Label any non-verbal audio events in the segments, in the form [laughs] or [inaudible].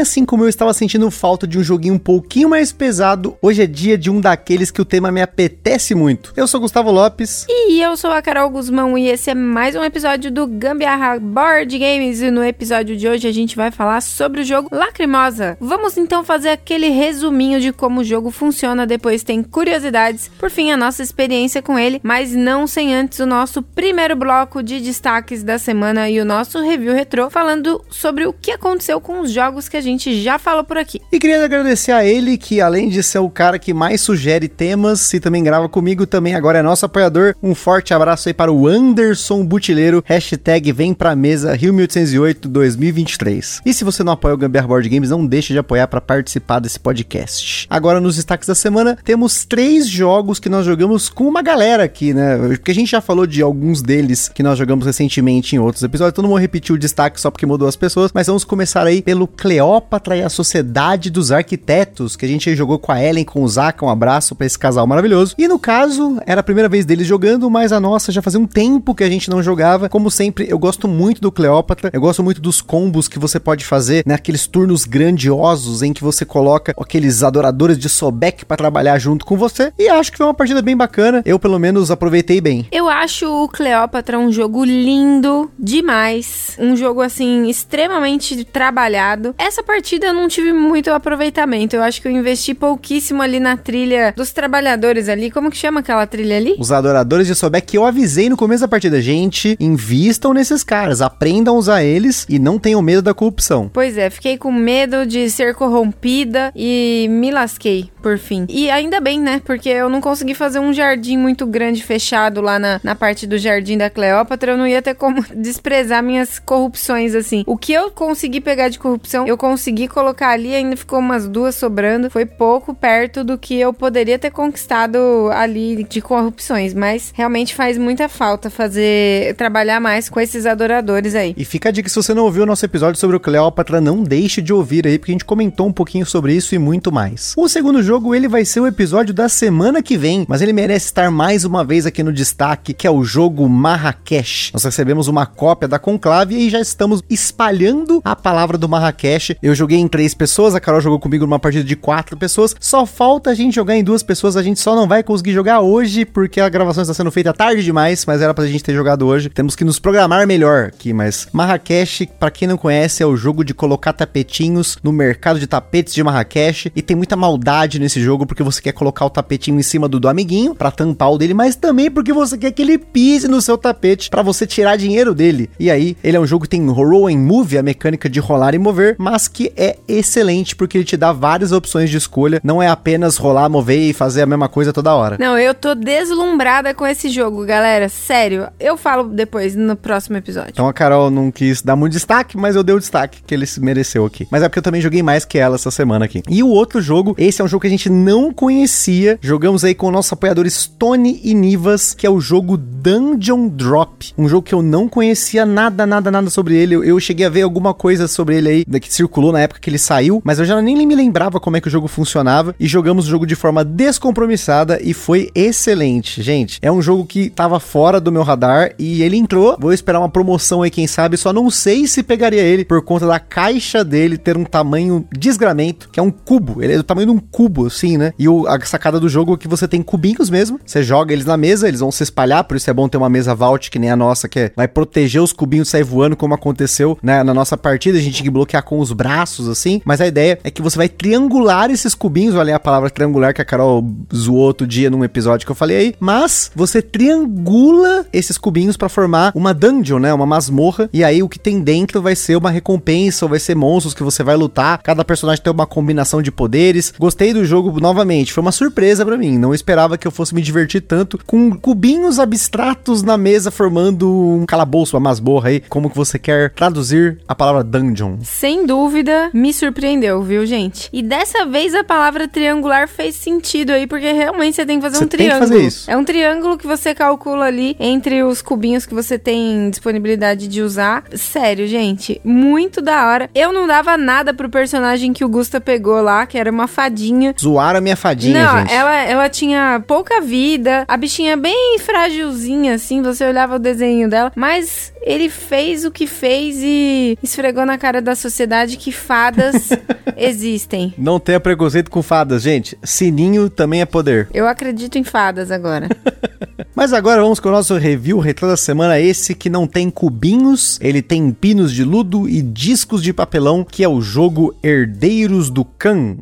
Assim como eu, estava sentindo falta de um joguinho um pouquinho mais pesado, hoje é dia de um daqueles que o tema me apetece muito. Eu sou Gustavo Lopes. E eu sou a Carol Guzmão e esse é mais um episódio do Gambiarra Board Games. E no episódio de hoje a gente vai falar sobre o jogo Lacrimosa. Vamos então fazer aquele resuminho de como o jogo funciona, depois tem curiosidades, por fim a nossa experiência com ele, mas não sem antes o nosso primeiro bloco de destaques da semana e o nosso review retrô falando sobre o que aconteceu com os jogos jogos que a gente já falou por aqui. E queria agradecer a ele, que além de ser o cara que mais sugere temas e também grava comigo, também agora é nosso apoiador. Um forte abraço aí para o Anderson Butileiro, hashtag vem pra mesa Rio 1808 2023. E se você não apoia o Gambiar Board Games, não deixe de apoiar para participar desse podcast. Agora, nos destaques da semana, temos três jogos que nós jogamos com uma galera aqui, né? Porque a gente já falou de alguns deles que nós jogamos recentemente em outros episódios, então não vou repetir o destaque só porque mudou as pessoas, mas vamos começar aí pelo Cleópatra e a Sociedade dos Arquitetos, que a gente jogou com a Ellen, com o Zaca, um abraço para esse casal maravilhoso. E no caso, era a primeira vez deles jogando, mas a nossa já fazia um tempo que a gente não jogava. Como sempre, eu gosto muito do Cleópatra, eu gosto muito dos combos que você pode fazer naqueles né, turnos grandiosos em que você coloca aqueles adoradores de Sobek para trabalhar junto com você. E acho que foi uma partida bem bacana. Eu, pelo menos, aproveitei bem. Eu acho o Cleópatra um jogo lindo demais. Um jogo, assim, extremamente trabalhado. Essa partida eu não tive muito aproveitamento. Eu acho que eu investi pouquíssimo ali na trilha dos trabalhadores ali. Como que chama aquela trilha ali? Os adoradores de Sobek que eu avisei no começo da partida. Gente, invistam nesses caras, aprendam a usar eles e não tenham medo da corrupção. Pois é, fiquei com medo de ser corrompida e me lasquei, por fim. E ainda bem, né? Porque eu não consegui fazer um jardim muito grande fechado lá na, na parte do jardim da Cleópatra. Eu não ia ter como [laughs] desprezar minhas corrupções assim. O que eu consegui pegar de corrupção eu consegui colocar ali, ainda ficou umas duas sobrando. Foi pouco perto do que eu poderia ter conquistado ali de corrupções, mas realmente faz muita falta fazer trabalhar mais com esses adoradores aí. E fica a dica, se você não ouviu o nosso episódio sobre o Cleópatra, não deixe de ouvir aí, porque a gente comentou um pouquinho sobre isso e muito mais. O segundo jogo, ele vai ser o episódio da semana que vem, mas ele merece estar mais uma vez aqui no destaque, que é o jogo Marrakech. Nós recebemos uma cópia da Conclave e já estamos espalhando a palavra do Marrakech eu joguei em três pessoas, a Carol jogou comigo numa partida de quatro pessoas. Só falta a gente jogar em duas pessoas. A gente só não vai conseguir jogar hoje porque a gravação está sendo feita tarde demais, mas era pra gente ter jogado hoje. Temos que nos programar melhor aqui, mas Marrakech, para quem não conhece, é o jogo de colocar tapetinhos no mercado de tapetes de Marrakech e tem muita maldade nesse jogo porque você quer colocar o tapetinho em cima do do amiguinho para tampar o dele, mas também porque você quer que ele pise no seu tapete para você tirar dinheiro dele. E aí, ele é um jogo que tem roll and move, a mecânica de rolar e mover, mas que é excelente porque ele te dá várias opções de escolha, não é apenas rolar, mover e fazer a mesma coisa toda hora. Não, eu tô deslumbrada com esse jogo, galera, sério. Eu falo depois no próximo episódio. Então a Carol não quis dar muito destaque, mas eu dei o destaque que ele mereceu aqui. Mas é porque eu também joguei mais que ela essa semana aqui. E o outro jogo, esse é um jogo que a gente não conhecia. Jogamos aí com o nosso apoiador Stone e Nivas, que é o jogo Dungeon Drop. Um jogo que eu não conhecia nada, nada, nada sobre ele. Eu, eu cheguei a ver alguma coisa sobre ele aí, que circulou na época que ele saiu, mas eu já nem me lembrava como é que o jogo funcionava e jogamos o jogo de forma descompromissada e foi excelente. Gente, é um jogo que tava fora do meu radar e ele entrou. Vou esperar uma promoção aí, quem sabe, só não sei se pegaria ele por conta da caixa dele ter um tamanho desgramento, que é um cubo. Ele é do tamanho de um cubo, assim, né? E o, a sacada do jogo é que você tem cubinhos mesmo, você joga eles na mesa, eles vão se espalhar, por isso é bom ter uma mesa vault que nem a nossa, que é, vai proteger os cubinhos sair voando, como aconteceu né, na nossa partida. A gente tem que bloquear com os braços, assim. Mas a ideia é que você vai triangular esses cubinhos. Olha a palavra triangular que a Carol zoou outro dia num episódio que eu falei aí. Mas você triangula esses cubinhos para formar uma dungeon, né? Uma masmorra. E aí o que tem dentro vai ser uma recompensa, ou vai ser monstros que você vai lutar. Cada personagem tem uma combinação de poderes. Gostei do jogo novamente. Foi uma surpresa para mim. Não esperava que eu fosse me divertir tanto com cubinhos abstratos na mesa formando um calabouço, uma masmorra aí. Como que você quer traduzir a palavra dungeon? Sem dúvida dúvida, me surpreendeu, viu, gente? E dessa vez a palavra triangular fez sentido aí, porque realmente você tem que fazer Você um triângulo. fazer isso. É um triângulo que você calcula ali entre os cubinhos que você tem disponibilidade de usar. Sério, gente, muito da hora. Eu não dava nada pro personagem que o Gusta pegou lá, que era uma fadinha. Zoaram a minha fadinha, Não, gente. ela, ela tinha pouca vida, a bichinha é bem frágilzinha, assim, você olhava o desenho dela, mas ele fez o que fez e esfregou na cara da sociedade que fadas [laughs] existem. Não tenha preconceito com fadas, gente. Sininho também é poder. Eu acredito em fadas agora. [laughs] Mas agora vamos com o nosso review retrô da semana, esse que não tem cubinhos, ele tem pinos de ludo e discos de papelão, que é o jogo Herdeiros do Khan.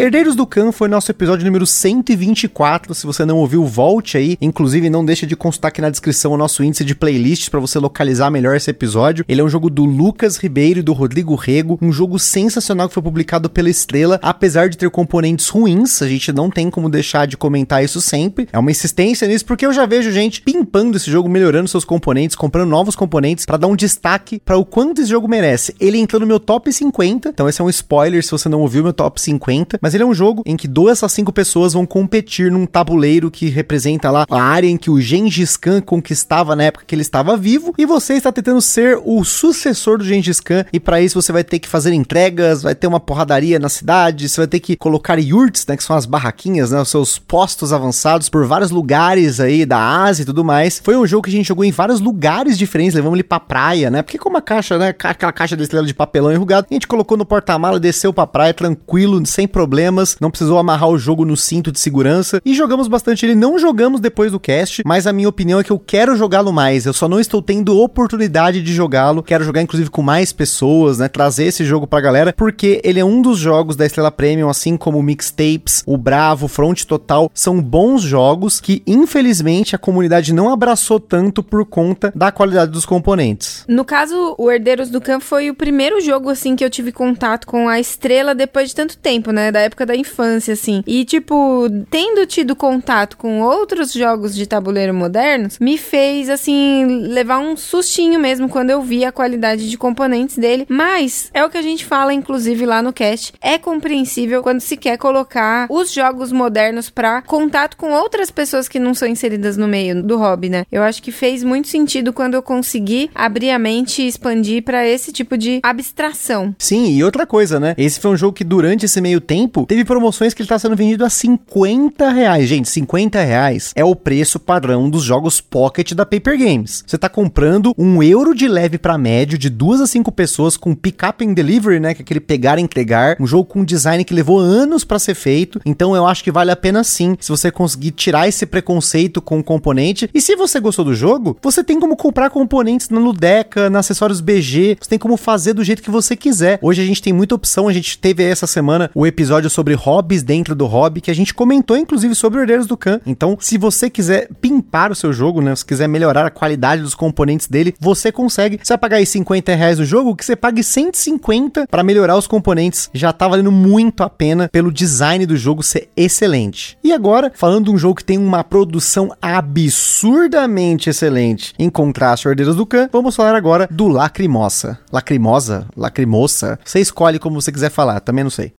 Herdeiros do Khan foi nosso episódio número 124. Se você não ouviu, volte aí. Inclusive, não deixa de consultar aqui na descrição o nosso índice de playlists para você localizar melhor esse episódio. Ele é um jogo do Lucas Ribeiro e do Rodrigo Rego, um jogo sensacional que foi publicado pela Estrela, apesar de ter componentes ruins. A gente não tem como deixar de comentar isso sempre. É uma insistência nisso porque eu já vejo gente pimpando esse jogo, melhorando seus componentes, comprando novos componentes para dar um destaque para o quanto esse jogo merece. Ele entrou no meu top 50, então esse é um spoiler se você não ouviu meu top 50, mas ele é um jogo em que duas a cinco pessoas vão competir num tabuleiro que representa lá a área em que o Gengis Khan conquistava na época que ele estava vivo, e você está tentando ser o sucessor do Gengis Khan, e para isso você vai ter que fazer entregas, vai ter uma porradaria na cidade, você vai ter que colocar yurts, né, que são as barraquinhas, né, os seus postos avançados por vários lugares aí da Ásia e tudo mais. Foi um jogo que a gente jogou em vários lugares diferentes, levamos ele pra praia, né, porque como a caixa, né, aquela caixa da estrela de papelão enrugado, a gente colocou no porta-mala, desceu pra praia tranquilo, sem problemas, não precisou amarrar o jogo no cinto de segurança e jogamos bastante ele. Não jogamos depois do cast, mas a minha opinião é que eu quero jogá-lo mais. Eu só não estou tendo oportunidade de jogá-lo. Quero jogar inclusive com mais pessoas, né? Trazer esse jogo pra galera, porque ele é um dos jogos da Estrela Premium, assim como o Mixtapes, o Bravo, Front Total, são bons jogos que infelizmente a comunidade não abraçou tanto por conta da qualidade dos componentes. No caso, o Herdeiros do Campo foi o primeiro jogo, assim, que eu tive contato com a estrela depois de tanto tempo, né? Da época da infância, assim. E, tipo, tendo tido contato com outros jogos de tabuleiro modernos, me fez, assim, levar um sustinho mesmo quando eu vi a qualidade de componentes dele. Mas é o que a gente fala, inclusive, lá no cast. É compreensível quando se quer colocar os jogos modernos pra contato com outras pessoas que não são inseridas no meio do hobby, né? Eu acho que fez muito sentido quando eu consegui abrir a mente e expandir pra esse tipo de abstração. Sim, e outra coisa, né? Esse foi um jogo que durante esse meio tempo teve promoções que ele tá sendo vendido a 50 reais. Gente, 50 reais é o preço padrão dos jogos Pocket da Paper Games. Você tá comprando um euro de leve pra médio de duas a cinco pessoas com pick-up and delivery, né? Que é aquele pegar e entregar. Um jogo com design que levou anos pra ser feito. Então eu acho que vale a pena sim, se você conseguir tirar esse preconceito com o componente. E se você gostou do jogo, você tem como comprar componentes na Ludeca, na Acessórios BG. Você tem como fazer do jeito que você quiser. Hoje a gente tem muita opção. A gente teve essa semana o episódio sobre hobbies dentro do hobby, que a gente comentou inclusive sobre o Herdeiros do Khan. Então, se você quiser pimpar o seu jogo, né? Se quiser melhorar a qualidade dos componentes dele, você consegue. Você vai pagar aí 50 reais no jogo, que você pague 150 para melhorar os componentes. Já tá valendo muito a pena pelo design do jogo ser excelente. E agora, falando de um jogo que tem uma produção absurdamente excelente, em contraste ao Herdeiros do Khan, vamos falar agora do Lacrimosa. Lacrimosa? Lacrimosa? Você escolhe como você quiser falar, também não sei.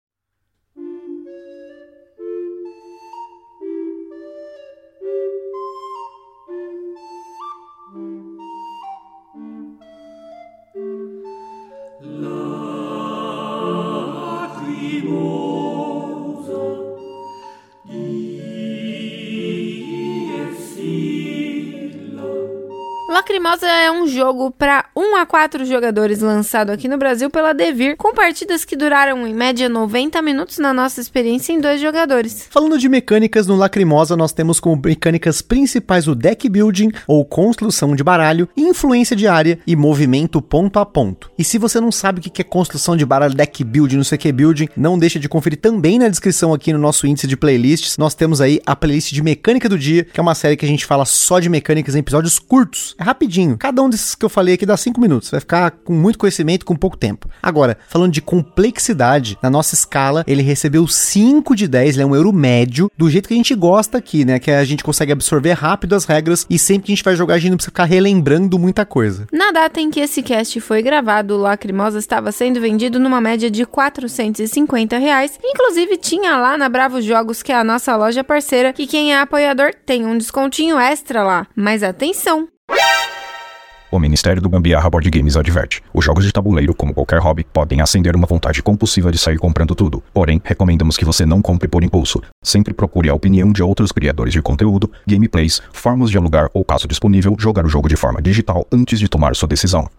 Lacrimosa é um jogo para 1 a 4 jogadores lançado aqui no Brasil pela Devir, com partidas que duraram em média 90 minutos na nossa experiência em dois jogadores. Falando de mecânicas, no Lacrimosa nós temos como mecânicas principais o deck building, ou construção de baralho, influência de área e movimento ponto a ponto. E se você não sabe o que é construção de baralho, deck building, não sei o que building, não deixa de conferir também na descrição aqui no nosso índice de playlists. Nós temos aí a playlist de mecânica do dia, que é uma série que a gente fala só de mecânicas em episódios curtos. É rapidinho. Cada um desses que eu falei aqui dá 5 minutos. Vai ficar com muito conhecimento com pouco tempo. Agora, falando de complexidade, na nossa escala, ele recebeu 5 de 10, ele é um euro médio, do jeito que a gente gosta aqui, né? Que a gente consegue absorver rápido as regras e sempre que a gente vai jogar, a gente não precisa ficar relembrando muita coisa. Na data em que esse cast foi gravado, o Lacrimosa estava sendo vendido numa média de 450 reais. Inclusive, tinha lá na Bravo Jogos, que é a nossa loja parceira, que quem é apoiador tem um descontinho extra lá. Mas atenção! O Ministério do Gambiarra Board Games adverte: os jogos de tabuleiro, como qualquer hobby, podem acender uma vontade compulsiva de sair comprando tudo. Porém, recomendamos que você não compre por impulso. Sempre procure a opinião de outros criadores de conteúdo, gameplays, formas de alugar ou, caso disponível, jogar o jogo de forma digital antes de tomar sua decisão.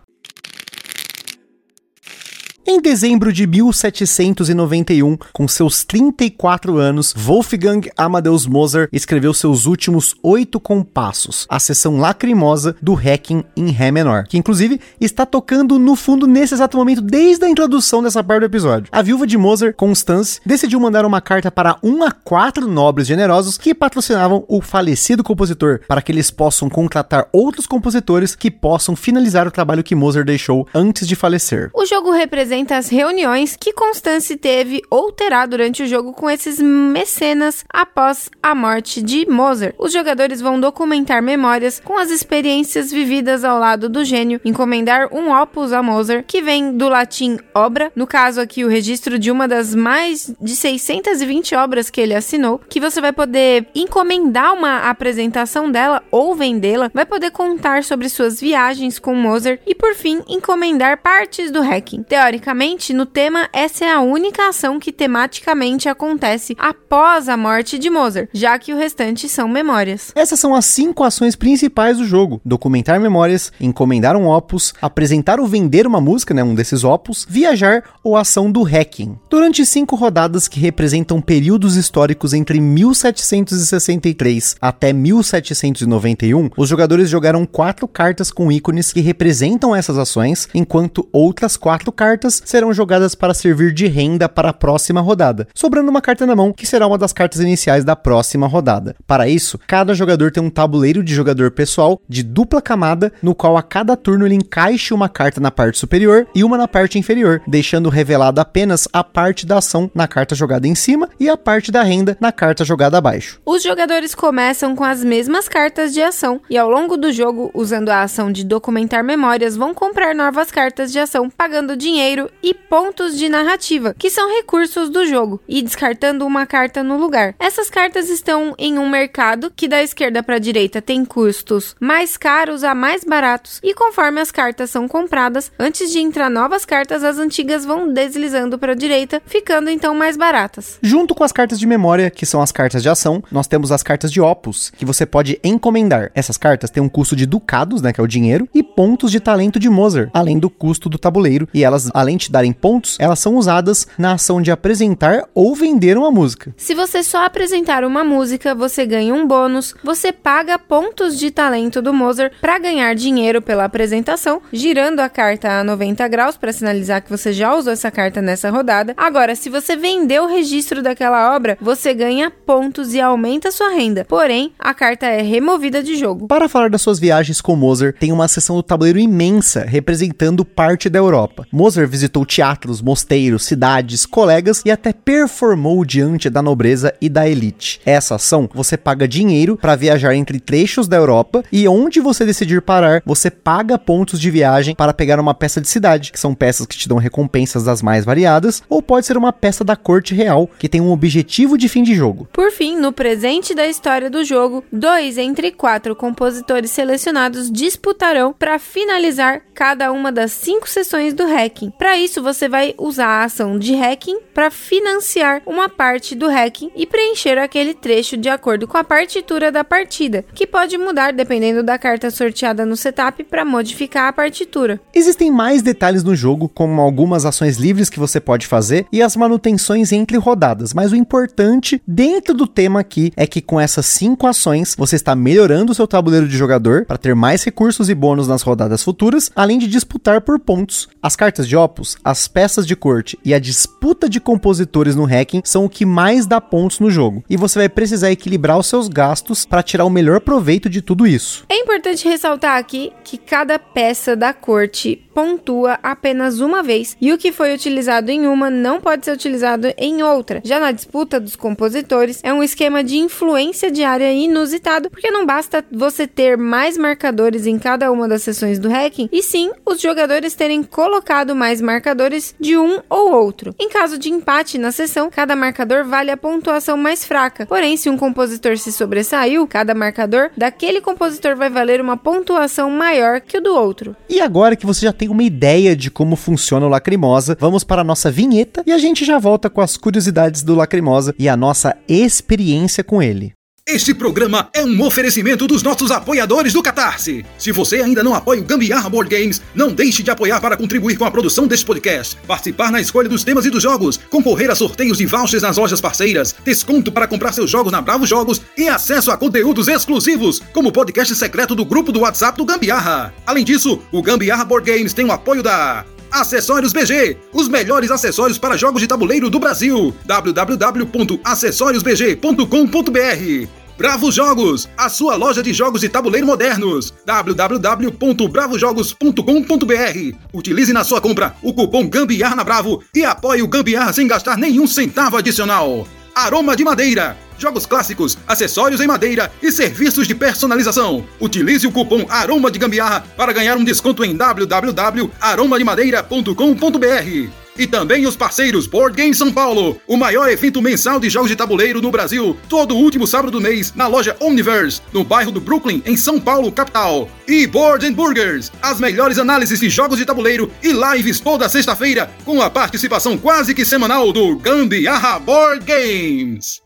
Em dezembro de 1791, com seus 34 anos, Wolfgang Amadeus Mozart escreveu seus últimos oito compassos, a seção lacrimosa do Hacking em Ré menor, que inclusive está tocando no fundo nesse exato momento desde a introdução dessa parte do episódio. A viúva de Mozart, Constance, decidiu mandar uma carta para um a quatro nobres generosos que patrocinavam o falecido compositor, para que eles possam contratar outros compositores que possam finalizar o trabalho que Mozart deixou antes de falecer. O jogo representa representa as reuniões que Constance teve ou terá durante o jogo com esses mecenas após a morte de Mozart. Os jogadores vão documentar memórias com as experiências vividas ao lado do gênio, encomendar um opus a Mozart, que vem do latim obra, no caso aqui o registro de uma das mais de 620 obras que ele assinou, que você vai poder encomendar uma apresentação dela ou vendê-la, vai poder contar sobre suas viagens com Mozart e por fim encomendar partes do hacking. Teoricamente Basicamente, no tema, essa é a única ação que tematicamente acontece após a morte de Mozart, já que o restante são memórias. Essas são as cinco ações principais do jogo: documentar memórias, encomendar um opus, apresentar ou vender uma música, né, um desses opus, viajar ou ação do hacking. Durante cinco rodadas que representam períodos históricos entre 1763 até 1791, os jogadores jogaram quatro cartas com ícones que representam essas ações, enquanto outras quatro cartas cartas serão jogadas para servir de renda para a próxima rodada, sobrando uma carta na mão que será uma das cartas iniciais da próxima rodada. Para isso, cada jogador tem um tabuleiro de jogador pessoal de dupla camada, no qual a cada turno ele encaixa uma carta na parte superior e uma na parte inferior, deixando revelada apenas a parte da ação na carta jogada em cima e a parte da renda na carta jogada abaixo. Os jogadores começam com as mesmas cartas de ação e ao longo do jogo, usando a ação de documentar memórias, vão comprar novas cartas de ação, pagando dinheiro e pontos de narrativa, que são recursos do jogo, e descartando uma carta no lugar. Essas cartas estão em um mercado que da esquerda para a direita tem custos mais caros a mais baratos, e conforme as cartas são compradas, antes de entrar novas cartas, as antigas vão deslizando para a direita, ficando então mais baratas. Junto com as cartas de memória, que são as cartas de ação, nós temos as cartas de opus, que você pode encomendar. Essas cartas têm um custo de ducados, né, que é o dinheiro, e pontos de talento de Mozart, além do custo do tabuleiro, e elas, além além de darem pontos, elas são usadas na ação de apresentar ou vender uma música. Se você só apresentar uma música, você ganha um bônus, você paga pontos de talento do Mozart para ganhar dinheiro pela apresentação, girando a carta a 90 graus para sinalizar que você já usou essa carta nessa rodada. Agora, se você vender o registro daquela obra, você ganha pontos e aumenta sua renda. Porém, a carta é removida de jogo. Para falar das suas viagens com Mozart, tem uma seção do tabuleiro imensa representando parte da Europa. Mozart visitou teatros, mosteiros, cidades, colegas e até performou diante da nobreza e da elite. Essa ação, você paga dinheiro para viajar entre trechos da Europa e onde você decidir parar, você paga pontos de viagem para pegar uma peça de cidade, que são peças que te dão recompensas das mais variadas, ou pode ser uma peça da corte real, que tem um objetivo de fim de jogo. Por fim, no presente da história do jogo, dois entre quatro compositores selecionados disputarão para finalizar cada uma das cinco sessões do hacking. Para para isso, você vai usar a ação de hacking para financiar uma parte do hacking e preencher aquele trecho de acordo com a partitura da partida, que pode mudar dependendo da carta sorteada no setup para modificar a partitura. Existem mais detalhes no jogo, como algumas ações livres que você pode fazer e as manutenções entre rodadas, mas o importante dentro do tema aqui é que com essas cinco ações você está melhorando o seu tabuleiro de jogador para ter mais recursos e bônus nas rodadas futuras, além de disputar por pontos. As cartas de Opus as peças de corte e a disputa de compositores no hacking são o que mais dá pontos no jogo. E você vai precisar equilibrar os seus gastos para tirar o melhor proveito de tudo isso. É importante ressaltar aqui que cada peça da corte pontua apenas uma vez e o que foi utilizado em uma não pode ser utilizado em outra. Já na disputa dos compositores, é um esquema de influência diária inusitado, porque não basta você ter mais marcadores em cada uma das sessões do hacking, e sim os jogadores terem colocado mais marcadores de um ou outro. Em caso de empate na sessão, cada marcador vale a pontuação mais fraca. Porém, se um compositor se sobressaiu, cada marcador daquele compositor vai valer uma pontuação maior que o do outro. E agora que você já tem uma ideia de como funciona o Lacrimosa, vamos para a nossa vinheta e a gente já volta com as curiosidades do Lacrimosa e a nossa experiência com ele. Este programa é um oferecimento dos nossos apoiadores do Catarse. Se você ainda não apoia o Gambiarra Board Games, não deixe de apoiar para contribuir com a produção deste podcast, participar na escolha dos temas e dos jogos, concorrer a sorteios e vouchers nas lojas parceiras, desconto para comprar seus jogos na Bravo Jogos e acesso a conteúdos exclusivos, como o podcast secreto do grupo do WhatsApp do Gambiarra. Além disso, o Gambiarra Board Games tem o apoio da Acessórios BG, os melhores acessórios para jogos de tabuleiro do Brasil. www.acessoriosbg.com.br Bravos Jogos, a sua loja de jogos de tabuleiro modernos. www.bravojogos.com.br Utilize na sua compra o cupom Gambiar na Bravo e apoie o Gambiar sem gastar nenhum centavo adicional. Aroma de Madeira. Jogos clássicos, acessórios em madeira e serviços de personalização. Utilize o cupom Aroma de Gambiarra para ganhar um desconto em www.aromademadeira.com.br. E também os parceiros Board Game São Paulo, o maior evento mensal de jogos de tabuleiro no Brasil, todo último sábado do mês, na loja Omniverse, no bairro do Brooklyn, em São Paulo, capital. E Board and Burgers, as melhores análises de jogos de tabuleiro e lives toda sexta-feira, com a participação quase que semanal do Gambiarra Board Games.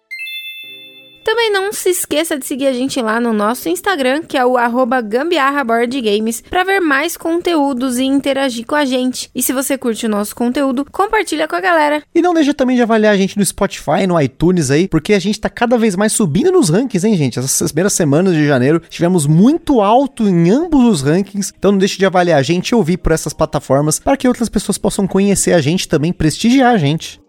Também não se esqueça de seguir a gente lá no nosso Instagram, que é o arroba gambiarraboardgames, para ver mais conteúdos e interagir com a gente. E se você curte o nosso conteúdo, compartilha com a galera. E não deixa também de avaliar a gente no Spotify, no iTunes aí, porque a gente tá cada vez mais subindo nos rankings, hein, gente? Essas primeiras semanas de janeiro tivemos muito alto em ambos os rankings, então não deixe de avaliar a gente e ouvir por essas plataformas para que outras pessoas possam conhecer a gente também prestigiar a gente.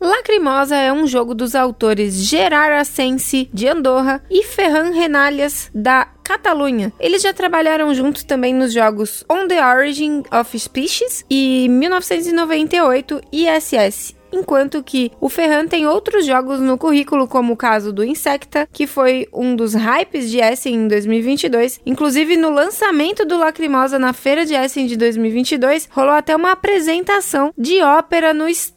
Lacrimosa é um jogo dos autores Gerard Assensi, de Andorra, e Ferran Renalhas, da Catalunha. Eles já trabalharam juntos também nos jogos On the Origin of Species e 1998 ISS enquanto que o Ferran tem outros jogos no currículo, como o caso do Insecta, que foi um dos hypes de Essen em 2022. Inclusive, no lançamento do Lacrimosa na feira de Essen de 2022, rolou até uma apresentação de ópera no stand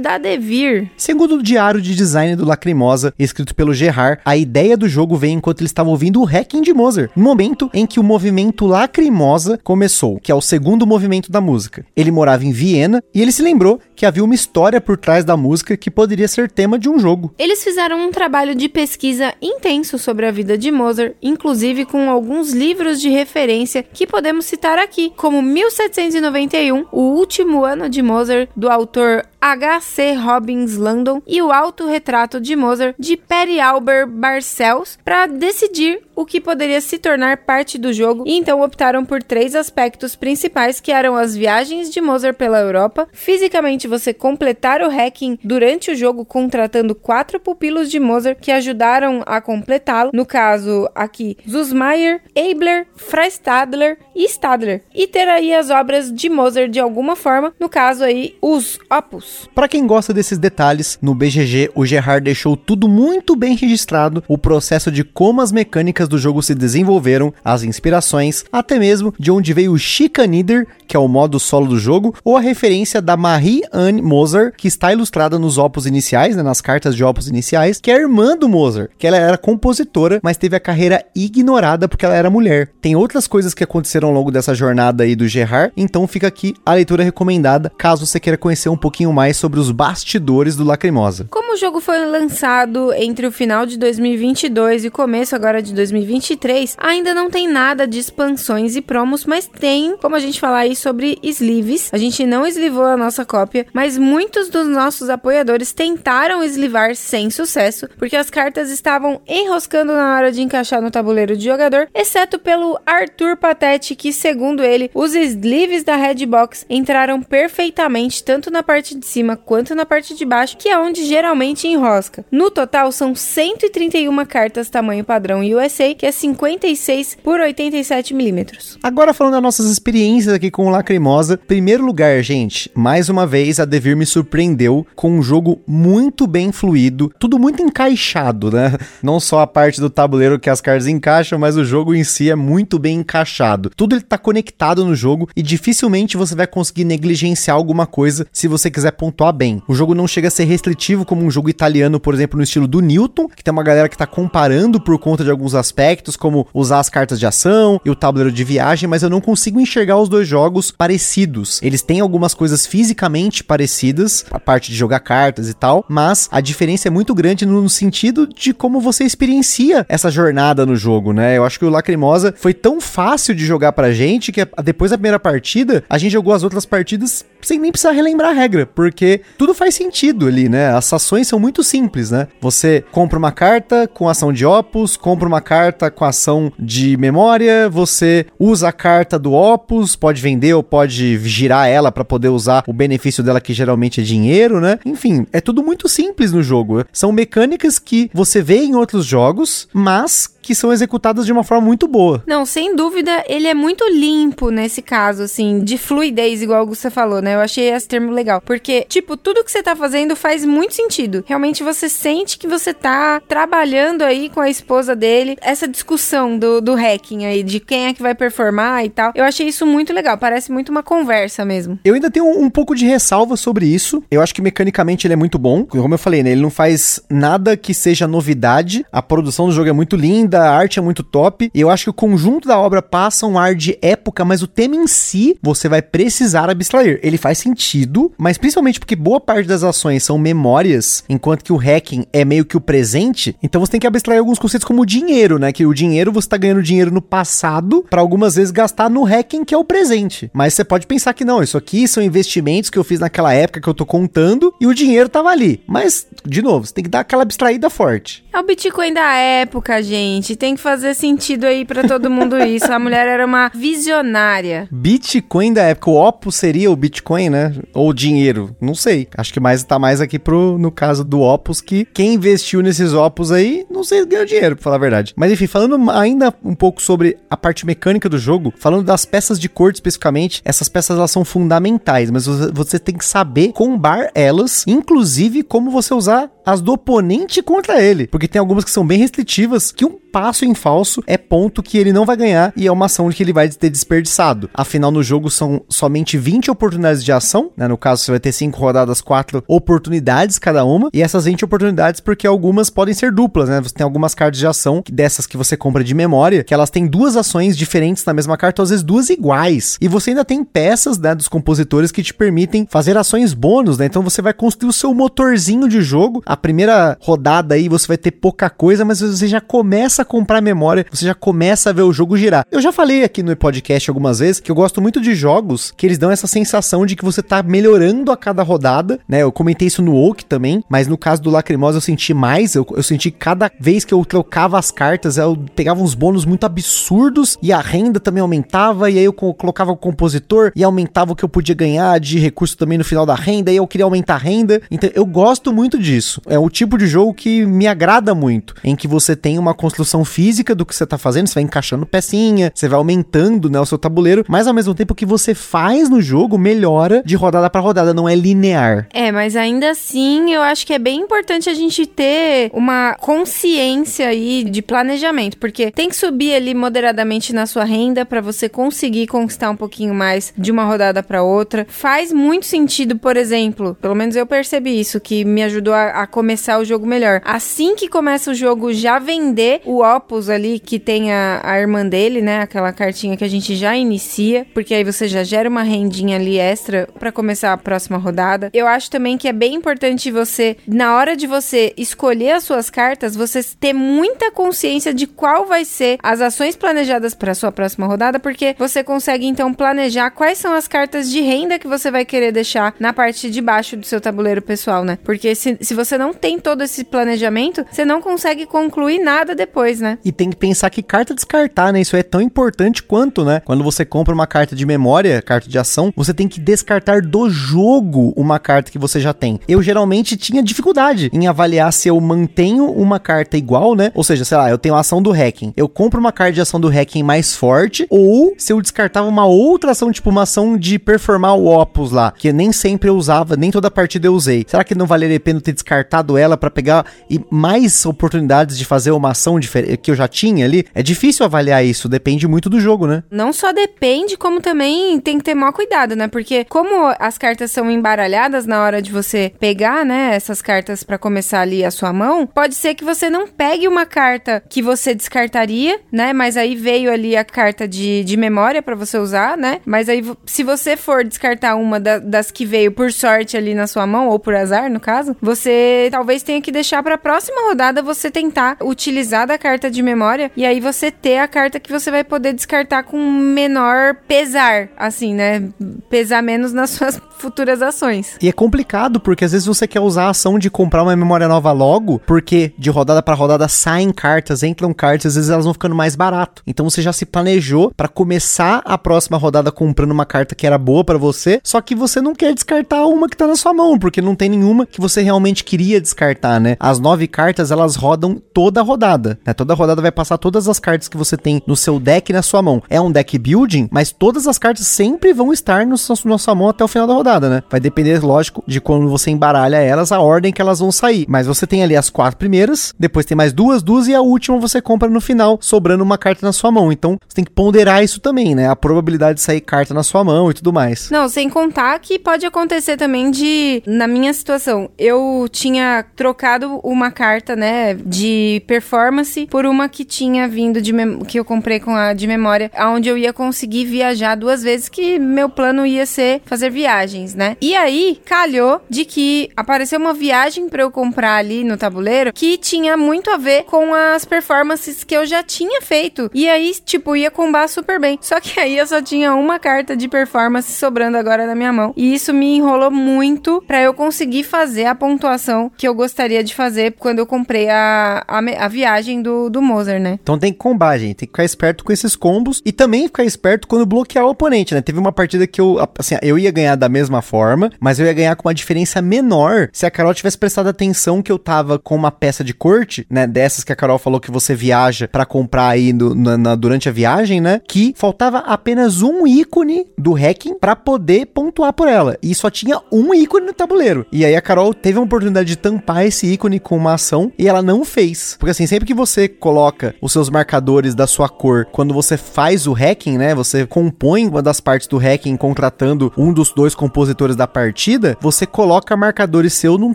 da Devir. Segundo o diário de design do Lacrimosa, escrito pelo Gerard, a ideia do jogo vem enquanto ele estava ouvindo o hacking de Mozart, no momento em que o movimento Lacrimosa começou, que é o segundo movimento da música. Ele morava em Viena e ele se lembrou que havia uma história por trás da música que poderia ser tema de um jogo. Eles fizeram um trabalho de pesquisa intenso sobre a vida de Mozart, inclusive com alguns livros de referência que podemos citar aqui, como 1791, O Último Ano de Mozart, do autor H.C. Robbins Landon e o autorretrato de Mozart de Perry Albert Barcells para decidir o que poderia se tornar parte do jogo e então optaram por três aspectos principais que eram as viagens de Mozart pela Europa, fisicamente você completar o hacking durante o jogo contratando quatro pupilos de Mozart que ajudaram a completá-lo, no caso aqui Zusmeier, Eibler, Freistadler e Stadler, e ter aí as obras de Mozart de alguma forma, no caso aí os opus. Para quem gosta desses detalhes, no BGG o Gerard deixou tudo muito bem registrado, o processo de como as mecânicas do jogo se desenvolveram, as inspirações, até mesmo de onde veio o Chicaneder, que é o modo solo do jogo, ou a referência da Marie Anne Mozart, que está ilustrada nos opus iniciais, né, nas cartas de opus iniciais, que é a irmã do Mozart, que ela era compositora, mas teve a carreira ignorada porque ela era mulher. Tem outras coisas que aconteceram ao longo dessa jornada aí do Gerard, então fica aqui a leitura recomendada, caso você queira conhecer um pouquinho mais sobre os bastidores do Lacrimosa. Como o jogo foi lançado entre o final de 2022 e começo agora de 2023, 2023, ainda não tem nada de expansões e promos, mas tem como a gente falar aí sobre sleeves. A gente não eslivou a nossa cópia, mas muitos dos nossos apoiadores tentaram eslivar sem sucesso, porque as cartas estavam enroscando na hora de encaixar no tabuleiro de jogador, exceto pelo Arthur Patete, que segundo ele, os sleeves da Redbox entraram perfeitamente tanto na parte de cima quanto na parte de baixo, que é onde geralmente enrosca. No total são 131 cartas tamanho padrão USA, que é 56 por 87 milímetros. Agora falando das nossas experiências aqui com o Lacrimosa, primeiro lugar, gente, mais uma vez a Devir me surpreendeu com um jogo muito bem fluido, tudo muito encaixado, né? Não só a parte do tabuleiro que as cartas encaixam, mas o jogo em si é muito bem encaixado. Tudo ele tá conectado no jogo e dificilmente você vai conseguir negligenciar alguma coisa se você quiser pontuar bem. O jogo não chega a ser restritivo como um jogo italiano, por exemplo, no estilo do Newton, que tem uma galera que tá comparando por conta de alguns aspectos, como usar as cartas de ação e o tabuleiro de viagem, mas eu não consigo enxergar os dois jogos parecidos. Eles têm algumas coisas fisicamente parecidas, a parte de jogar cartas e tal, mas a diferença é muito grande no sentido de como você experiencia essa jornada no jogo, né? Eu acho que o Lacrimosa foi tão fácil de jogar pra gente que depois da primeira partida, a gente jogou as outras partidas sem nem precisar relembrar a regra, porque tudo faz sentido ali, né? As ações são muito simples, né? Você compra uma carta com ação de Opus, compra uma carta com ação de memória, você usa a carta do Opus, pode vender ou pode girar ela para poder usar o benefício dela que geralmente é dinheiro, né? Enfim, é tudo muito simples no jogo. São mecânicas que você vê em outros jogos, mas que são executadas de uma forma muito boa. Não, sem dúvida, ele é muito limpo nesse caso, assim, de fluidez, igual você falou, né? Eu achei esse termo legal. Porque, tipo, tudo que você tá fazendo faz muito sentido. Realmente você sente que você tá trabalhando aí com a esposa dele. Essa discussão do, do hacking aí, de quem é que vai performar e tal. Eu achei isso muito legal. Parece muito uma conversa mesmo. Eu ainda tenho um, um pouco de ressalva sobre isso. Eu acho que mecanicamente ele é muito bom. Como eu falei, né? Ele não faz nada que seja novidade. A produção do jogo é muito linda a arte é muito top. E eu acho que o conjunto da obra passa um ar de época, mas o tema em si você vai precisar abstrair. Ele faz sentido, mas principalmente porque boa parte das ações são memórias, enquanto que o hacking é meio que o presente. Então você tem que abstrair alguns conceitos como o dinheiro, né? Que o dinheiro você tá ganhando dinheiro no passado para algumas vezes gastar no hacking que é o presente. Mas você pode pensar que não, isso aqui são investimentos que eu fiz naquela época que eu tô contando e o dinheiro tava ali. Mas, de novo, você tem que dar aquela abstraída forte. É o Bitcoin da época, gente tem que fazer sentido aí para todo mundo isso. A mulher era uma visionária. Bitcoin da época, o Opus seria o Bitcoin, né? Ou dinheiro, não sei. Acho que mais tá mais aqui pro no caso do Opus que quem investiu nesses Opus aí, não sei, ganhou dinheiro, pra falar a verdade. Mas enfim, falando ainda um pouco sobre a parte mecânica do jogo, falando das peças de cor especificamente, essas peças elas são fundamentais, mas você tem que saber combar elas, inclusive como você usar as do oponente contra ele, porque tem algumas que são bem restritivas, que um passo em falso é ponto que ele não vai ganhar e é uma ação que ele vai ter desperdiçado. Afinal, no jogo são somente 20 oportunidades de ação, né? No caso, você vai ter 5 rodadas, 4 oportunidades cada uma, e essas 20 oportunidades porque algumas podem ser duplas, né? Você tem algumas cartas de ação, dessas que você compra de memória, que elas têm duas ações diferentes na mesma carta, às vezes duas iguais. E você ainda tem peças, né, dos compositores que te permitem fazer ações bônus, né? Então você vai construir o seu motorzinho de jogo. A primeira rodada aí você vai ter pouca coisa, mas você já começa a comprar memória, você já começa a ver o jogo girar. Eu já falei aqui no podcast algumas vezes que eu gosto muito de jogos que eles dão essa sensação de que você tá melhorando a cada rodada, né? Eu comentei isso no Oak também, mas no caso do Lacrimosa eu senti mais, eu, eu senti cada vez que eu trocava as cartas, eu pegava uns bônus muito absurdos e a renda também aumentava, e aí eu colocava o compositor e aumentava o que eu podia ganhar de recurso também no final da renda, e eu queria aumentar a renda. Então eu gosto muito disso. É o tipo de jogo que me agrada muito, em que você tem uma construção física do que você tá fazendo, você vai encaixando pecinha, você vai aumentando, né, o seu tabuleiro, mas ao mesmo tempo que você faz no jogo melhora de rodada para rodada, não é linear. É, mas ainda assim, eu acho que é bem importante a gente ter uma consciência aí de planejamento, porque tem que subir ali moderadamente na sua renda para você conseguir conquistar um pouquinho mais de uma rodada para outra. Faz muito sentido, por exemplo, pelo menos eu percebi isso, que me ajudou a, a começar o jogo melhor. Assim que começa o jogo, já vender o o Opus ali, que tem a, a irmã dele, né? Aquela cartinha que a gente já inicia, porque aí você já gera uma rendinha ali extra para começar a próxima rodada. Eu acho também que é bem importante você, na hora de você escolher as suas cartas, você ter muita consciência de qual vai ser as ações planejadas para sua próxima rodada, porque você consegue então planejar quais são as cartas de renda que você vai querer deixar na parte de baixo do seu tabuleiro pessoal, né? Porque se, se você não tem todo esse planejamento, você não consegue concluir nada depois, né? E tem que pensar que carta descartar, né? Isso é tão importante quanto, né? Quando você compra uma carta de memória, carta de ação, você tem que descartar do jogo uma carta que você já tem. Eu geralmente tinha dificuldade em avaliar se eu mantenho uma carta igual, né? Ou seja, sei lá, eu tenho a ação do hacking. Eu compro uma carta de ação do hacking mais forte, ou se eu descartava uma outra ação, tipo uma ação de performar o Opus lá, que nem sempre eu usava, nem toda partida eu usei. Será que não valeria a pena ter descartado ela para pegar mais oportunidades de fazer uma ação que eu já tinha ali? É difícil avaliar isso, depende muito do jogo, né? Não só depende, como também tem que ter maior cuidado, né? Porque como as cartas são embaralhadas na hora de você pegar, né, essas cartas para começar ali a sua mão, pode ser que você não pegue uma carta que você descartaria, né? Mas aí veio ali a carta de, de memória para você usar, né? Mas aí se você for descartar uma da, das que veio por sorte ali na sua mão ou por azar, no caso, você talvez tenha que deixar para a próxima rodada você tentar utilizar da carta de memória e aí você ter a carta que você vai poder descartar com menor pesar, assim, né? Pesar menos nas suas futuras ações. E é complicado porque às vezes você quer usar a ação de comprar uma memória nova logo, porque de rodada para rodada saem cartas, entram cartas, às vezes elas vão ficando mais barato. Então você já se planejou para começar a próxima rodada comprando uma carta que era boa para você, só que você não quer descartar uma que tá na sua mão, porque não tem nenhuma que você realmente queria descartar, né? As nove cartas elas rodam toda a rodada, né? Toda rodada vai passar todas as cartas que você tem no seu deck na sua mão. É um deck building, mas todas as cartas sempre vão estar no, na sua mão até o final da rodada, né? Vai depender, lógico, de quando você embaralha elas, a ordem que elas vão sair. Mas você tem ali as quatro primeiras, depois tem mais duas, duas e a última você compra no final, sobrando uma carta na sua mão. Então você tem que ponderar isso também, né? A probabilidade de sair carta na sua mão e tudo mais. Não, sem contar que pode acontecer também de, na minha situação, eu tinha trocado uma carta, né, de performance por uma que tinha vindo de que eu comprei com a de memória, aonde eu ia conseguir viajar duas vezes que meu plano ia ser fazer viagens, né? E aí calhou de que apareceu uma viagem para eu comprar ali no tabuleiro que tinha muito a ver com as performances que eu já tinha feito. E aí, tipo, ia combar super bem. Só que aí eu só tinha uma carta de performance sobrando agora na minha mão. E isso me enrolou muito para eu conseguir fazer a pontuação que eu gostaria de fazer quando eu comprei a, a, a viagem do, do Mozart, né? Então tem que combar, gente. Tem que ficar esperto com esses combos e também ficar esperto quando bloquear o oponente, né? Teve uma partida que eu, assim, eu ia ganhar da mesma forma, mas eu ia ganhar com uma diferença menor se a Carol tivesse prestado atenção que eu tava com uma peça de corte, né? Dessas que a Carol falou que você viaja para comprar aí no, na, na, durante a viagem, né? Que faltava apenas um ícone do hacking para poder pontuar por ela. E só tinha um ícone no tabuleiro. E aí a Carol teve a oportunidade de tampar esse ícone com uma ação e ela não fez. Porque assim, sempre que você coloca os seus marcadores da sua cor, quando você faz o hacking, né? Você compõe uma das partes do hacking contratando um dos dois compositores da partida, você coloca marcadores seu num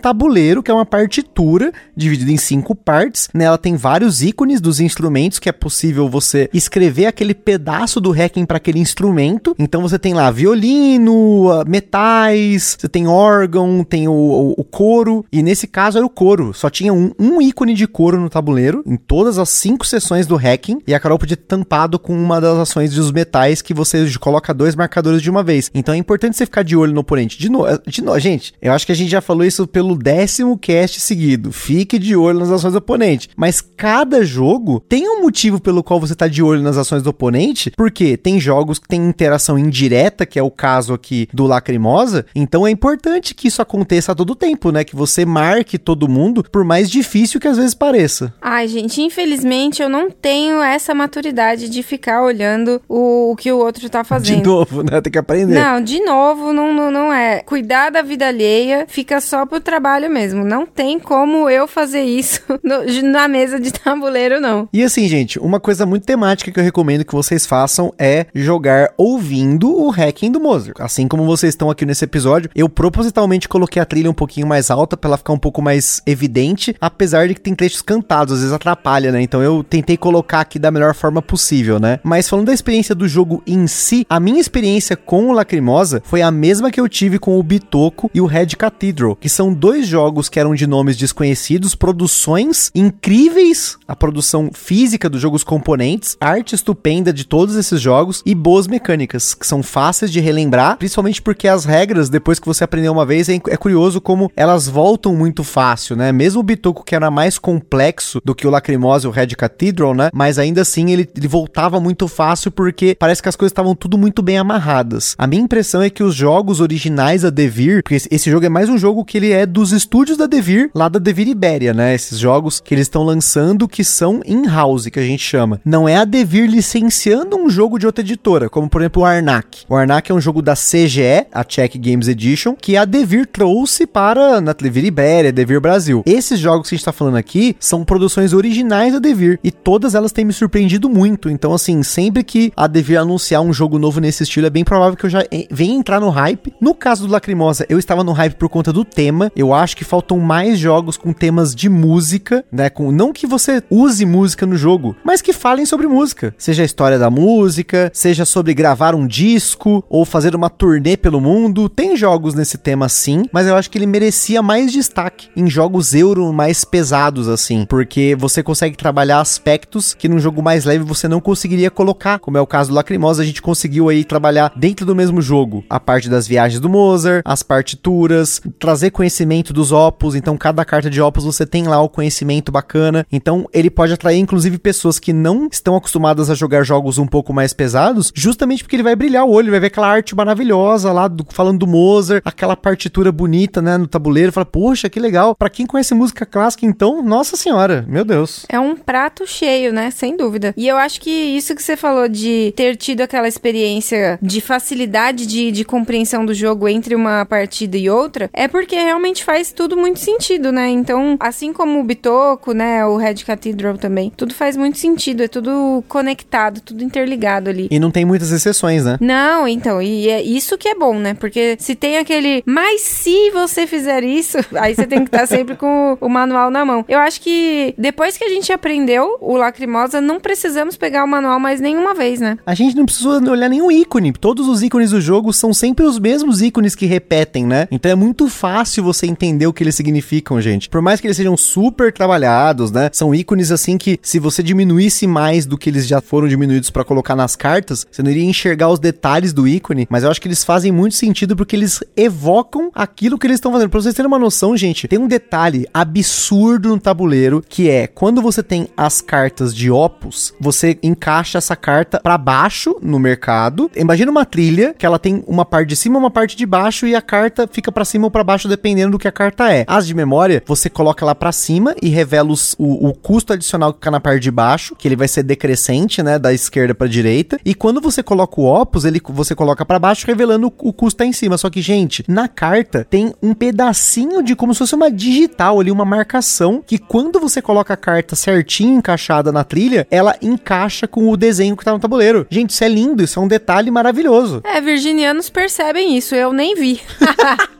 tabuleiro, que é uma partitura dividida em cinco partes. Nela tem vários ícones dos instrumentos que é possível você escrever aquele pedaço do hacking para aquele instrumento. Então você tem lá violino, ah, metais, você tem órgão, tem o, o, o couro. E nesse caso era o couro. Só tinha um, um ícone de couro no tabuleiro em todas as cinco sessões do hacking. E a Carol podia ter tampado com uma das ações dos metais que você coloca dois marcadores de uma vez. Então é importante você ficar de olho no oponente. De novo, de novo, gente, eu acho que a gente já falou isso pelo décimo cast seguido. Fique de olho nas ações do oponente. Mas cada jogo tem um motivo pelo qual você tá de olho nas ações do oponente, porque tem jogos que tem interação indireta, que é o caso aqui do Lacrimosa. Então é importante que isso aconteça a todo tempo, né? Que você marque todo mundo, por mais difícil que às vezes pareça. Ai, gente, infelizmente eu não tenho essa maturidade de ficar olhando o, o que o outro tá fazendo. De novo, né? Tem que aprender. Não, de novo, não, não, não é. Cuidar da vida alheia fica só pro trabalho mesmo. Não tem como eu fazer isso [laughs] no- na mesa de tabuleiro, não. E assim, gente, uma coisa muito temática que eu recomendo que vocês façam é jogar ouvindo o hacking do Mozart. Assim como vocês estão aqui nesse episódio, eu propositalmente coloquei a trilha um pouquinho mais alta pra ela ficar um pouco mais evidente, apesar de que tem trechos cantados, às vezes atrapalha, né? Então eu tentei colocar aqui da melhor forma possível, né? Mas falando da experiência do jogo em si, a minha experiência com o Lacrimosa foi a mesma que eu tive com o Bitoco e o Red Cathedral, que são dois jogos que eram de nomes desconhecidos, produções incríveis, a produção física dos jogos componentes, arte estupenda de todos esses jogos e boas mecânicas, que são fáceis de relembrar, principalmente porque as regras, depois que você aprendeu uma vez, é, é curioso como elas voltam muito fácil, né? Mesmo o Bitoco, que era mais complexo do que o Lacrimosa e o Red Cathedral, né? Mas ainda assim ele, ele voltava muito fácil porque parece que as coisas estavam tudo muito bem amarradas. A minha impressão é que os jogos originais da Devir, porque esse, esse jogo é mais um jogo que ele é dos estúdios da Devir, lá da Devir Ibéria, né? Esses jogos que eles estão lançando que são in-house, que a gente chama. Não é a Devir licenciando um jogo de outra editora, como por exemplo o Arnak. O Arnak é um jogo da CGE, a Czech Games Edition, que a Devir trouxe para na Devir Ibéria, Devir Brasil. Esses jogos que a gente tá falando aqui são produções originais da Devir e todas elas têm me surpreendido muito. Então, assim, sempre que a Devir anunciar um jogo novo nesse estilo, é bem provável que eu já eh, venha entrar no hype. No caso do Lacrimosa, eu estava no hype por conta do tema. Eu acho que faltam mais jogos com temas de música, né? Com, não que você use música no jogo, mas que falem sobre música. Seja a história da música, seja sobre gravar um disco ou fazer uma turnê pelo mundo. Tem jogos nesse tema sim, mas eu acho que ele merecia mais destaque em jogos euro mais pesados assim, porque você consegue trabalhar aspectos que num jogo mais leve você não conseguiria colocar, como é o caso do Lacrimosa, a gente conseguiu aí trabalhar dentro do mesmo jogo a parte das viagens do Mozart, as partituras, trazer conhecimento dos opus, então cada carta de opus você tem lá o conhecimento bacana, então ele pode atrair inclusive pessoas que não estão acostumadas a jogar jogos um pouco mais pesados, justamente porque ele vai brilhar o olho, vai ver aquela arte maravilhosa lá do- falando do Mozart, aquela partitura bonita, né, no tabuleiro, fala, poxa, que legal. Pra quem conhece música clássica, então, nossa senhora, meu Deus. É um prato cheio, né? Sem dúvida. E eu acho que isso que você falou de ter tido aquela experiência de facilidade de, de compreensão do jogo entre uma partida e outra, é porque realmente faz tudo muito sentido, né? Então, assim como o Bitoco, né? O Red Cathedral também, tudo faz muito sentido, é tudo conectado, tudo interligado ali. E não tem muitas exceções, né? Não, então, e é isso que é bom, né? Porque se tem aquele, mas se você fizer isso, [laughs] aí você tem que estar sempre com o manual na mão. Eu acho que depois que a gente aprendeu o Lacrimosa, não precisamos pegar o manual mais nenhuma vez, né? A gente não precisa olhar nenhum ícone. Todos os ícones do jogo são sempre os mesmos ícones que repetem, né? Então é muito fácil você entender o que eles significam, gente. Por mais que eles sejam super trabalhados, né? São ícones assim que se você diminuísse mais do que eles já foram diminuídos pra colocar nas cartas, você não iria enxergar os detalhes do ícone, mas eu acho que eles fazem muito sentido porque eles evocam aquilo que eles estão fazendo. Pra vocês terem uma noção, gente, tem um detalhe absurdo no tabuleiro que é quando você tem as cartas de opus, você encaixa essa carta pra baixo no mercado. Imagina uma trilha que ela tem uma parte de cima, uma parte de baixo e a carta fica pra cima ou pra baixo dependendo do que a carta é. As de memória, você coloca lá pra cima e revela os- o, o custo adicional que fica na parte de baixo, que ele vai ser decrescente, né, da esquerda pra direita. E quando você coloca o opus, ele você coloca pra baixo revelando o, o custo tá em cima. Só que, gente, na carta tem um pedacinho de como se fosse uma digital ali, uma marcação que quando você coloca a carta certinho encaixada na trilha, ela encaixa com o desenho que tá no tabuleiro. Gente, isso é lindo, isso é um detalhe maravilhoso. É, virginianos percebem isso, eu nem vi. [laughs]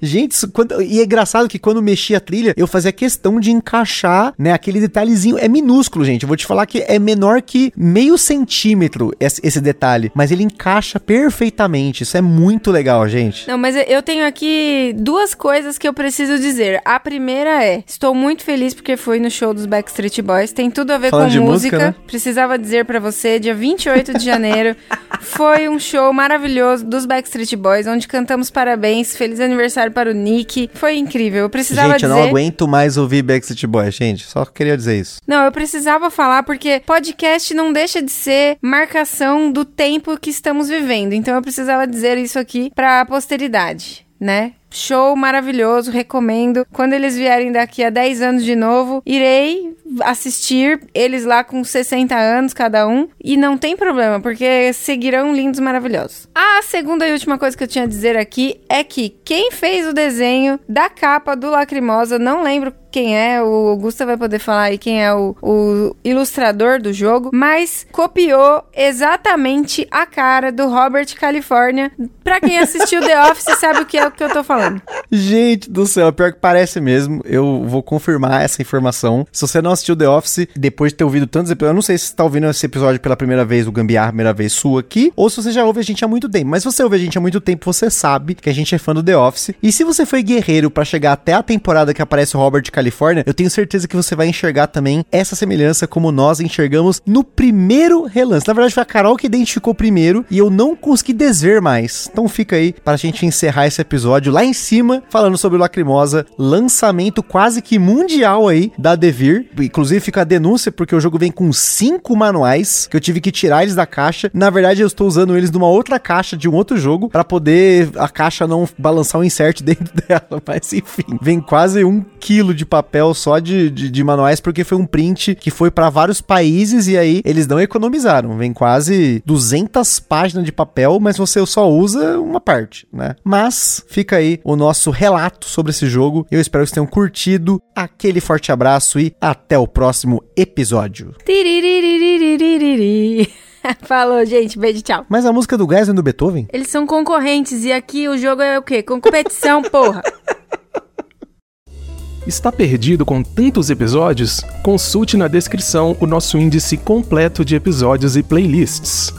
Gente, isso, quando- e é engraçado que quando mexi a trilha, eu fazia questão de encaixar, né, aquele detalhezinho. É minúsculo, gente. Eu vou te falar que é menor que meio centímetro esse, esse detalhe, mas ele encaixa perfeitamente. Isso é muito legal, gente. Não, mas eu tenho aqui duas coisas que eu preciso dizer. A primeira é: estou muito feliz porque fui no show dos Backstreet Boys. Tem tudo a ver Falando com música. música, né? Precisava dizer pra você, dia 28 de janeiro, [laughs] foi um show maravilhoso dos Backstreet Boys, onde cantamos parabéns, feliz aniversário para o Nick. Foi incrível. Eu precisava gente, eu dizer. não aguento mais ouvir Backstreet Boys, gente. Só queria dizer isso. Não, eu precisava falar porque podcast não deixa de ser marcação do tempo que estamos vivendo. Então eu precisava dizer isso aqui pra posteridade, né? Show maravilhoso, recomendo. Quando eles vierem daqui a 10 anos de novo, irei assistir eles lá com 60 anos cada um e não tem problema, porque seguirão lindos maravilhosos. A segunda e última coisa que eu tinha a dizer aqui é que quem fez o desenho da capa do Lacrimosa, não lembro quem é, o Augusta vai poder falar aí quem é o, o, ilustrador do jogo, mas copiou exatamente a cara do Robert California. Pra quem assistiu The [laughs] Office sabe o que é o que eu tô falando. Gente do céu, pior que parece mesmo. Eu vou confirmar essa informação. Se você não assistiu The Office, depois de ter ouvido tantos episódios, eu não sei se você tá ouvindo esse episódio pela primeira vez, o Gambiarra, primeira vez sua aqui, ou se você já ouve a gente há muito tempo. Mas se você ouve a gente há muito tempo, você sabe que a gente é fã do The Office. E se você foi guerreiro para chegar até a temporada que aparece o Robert California, Califórnia, eu tenho certeza que você vai enxergar também essa semelhança como nós enxergamos no primeiro relance. Na verdade, foi a Carol que identificou primeiro e eu não consegui desver mais. Então fica aí para a gente encerrar esse episódio lá em cima, falando sobre Lacrimosa, lançamento quase que mundial aí da Devir. Inclusive fica a denúncia porque o jogo vem com cinco manuais que eu tive que tirar eles da caixa. Na verdade, eu estou usando eles numa outra caixa de um outro jogo para poder a caixa não balançar o insert [laughs] dentro dela. Mas enfim, vem quase um quilo de papel só de, de, de manuais, porque foi um print que foi para vários países e aí eles não economizaram. Vem quase 200 páginas de papel, mas você só usa uma parte, né? Mas fica aí o nosso relato sobre esse jogo. Eu espero que vocês tenham curtido. Aquele forte abraço e até o próximo episódio. [laughs] Falou, gente. Beijo, tchau. Mas a música do Geisel e do Beethoven? Eles são concorrentes e aqui o jogo é o quê? Competição, [laughs] porra. Está perdido com tantos episódios? Consulte na descrição o nosso índice completo de episódios e playlists.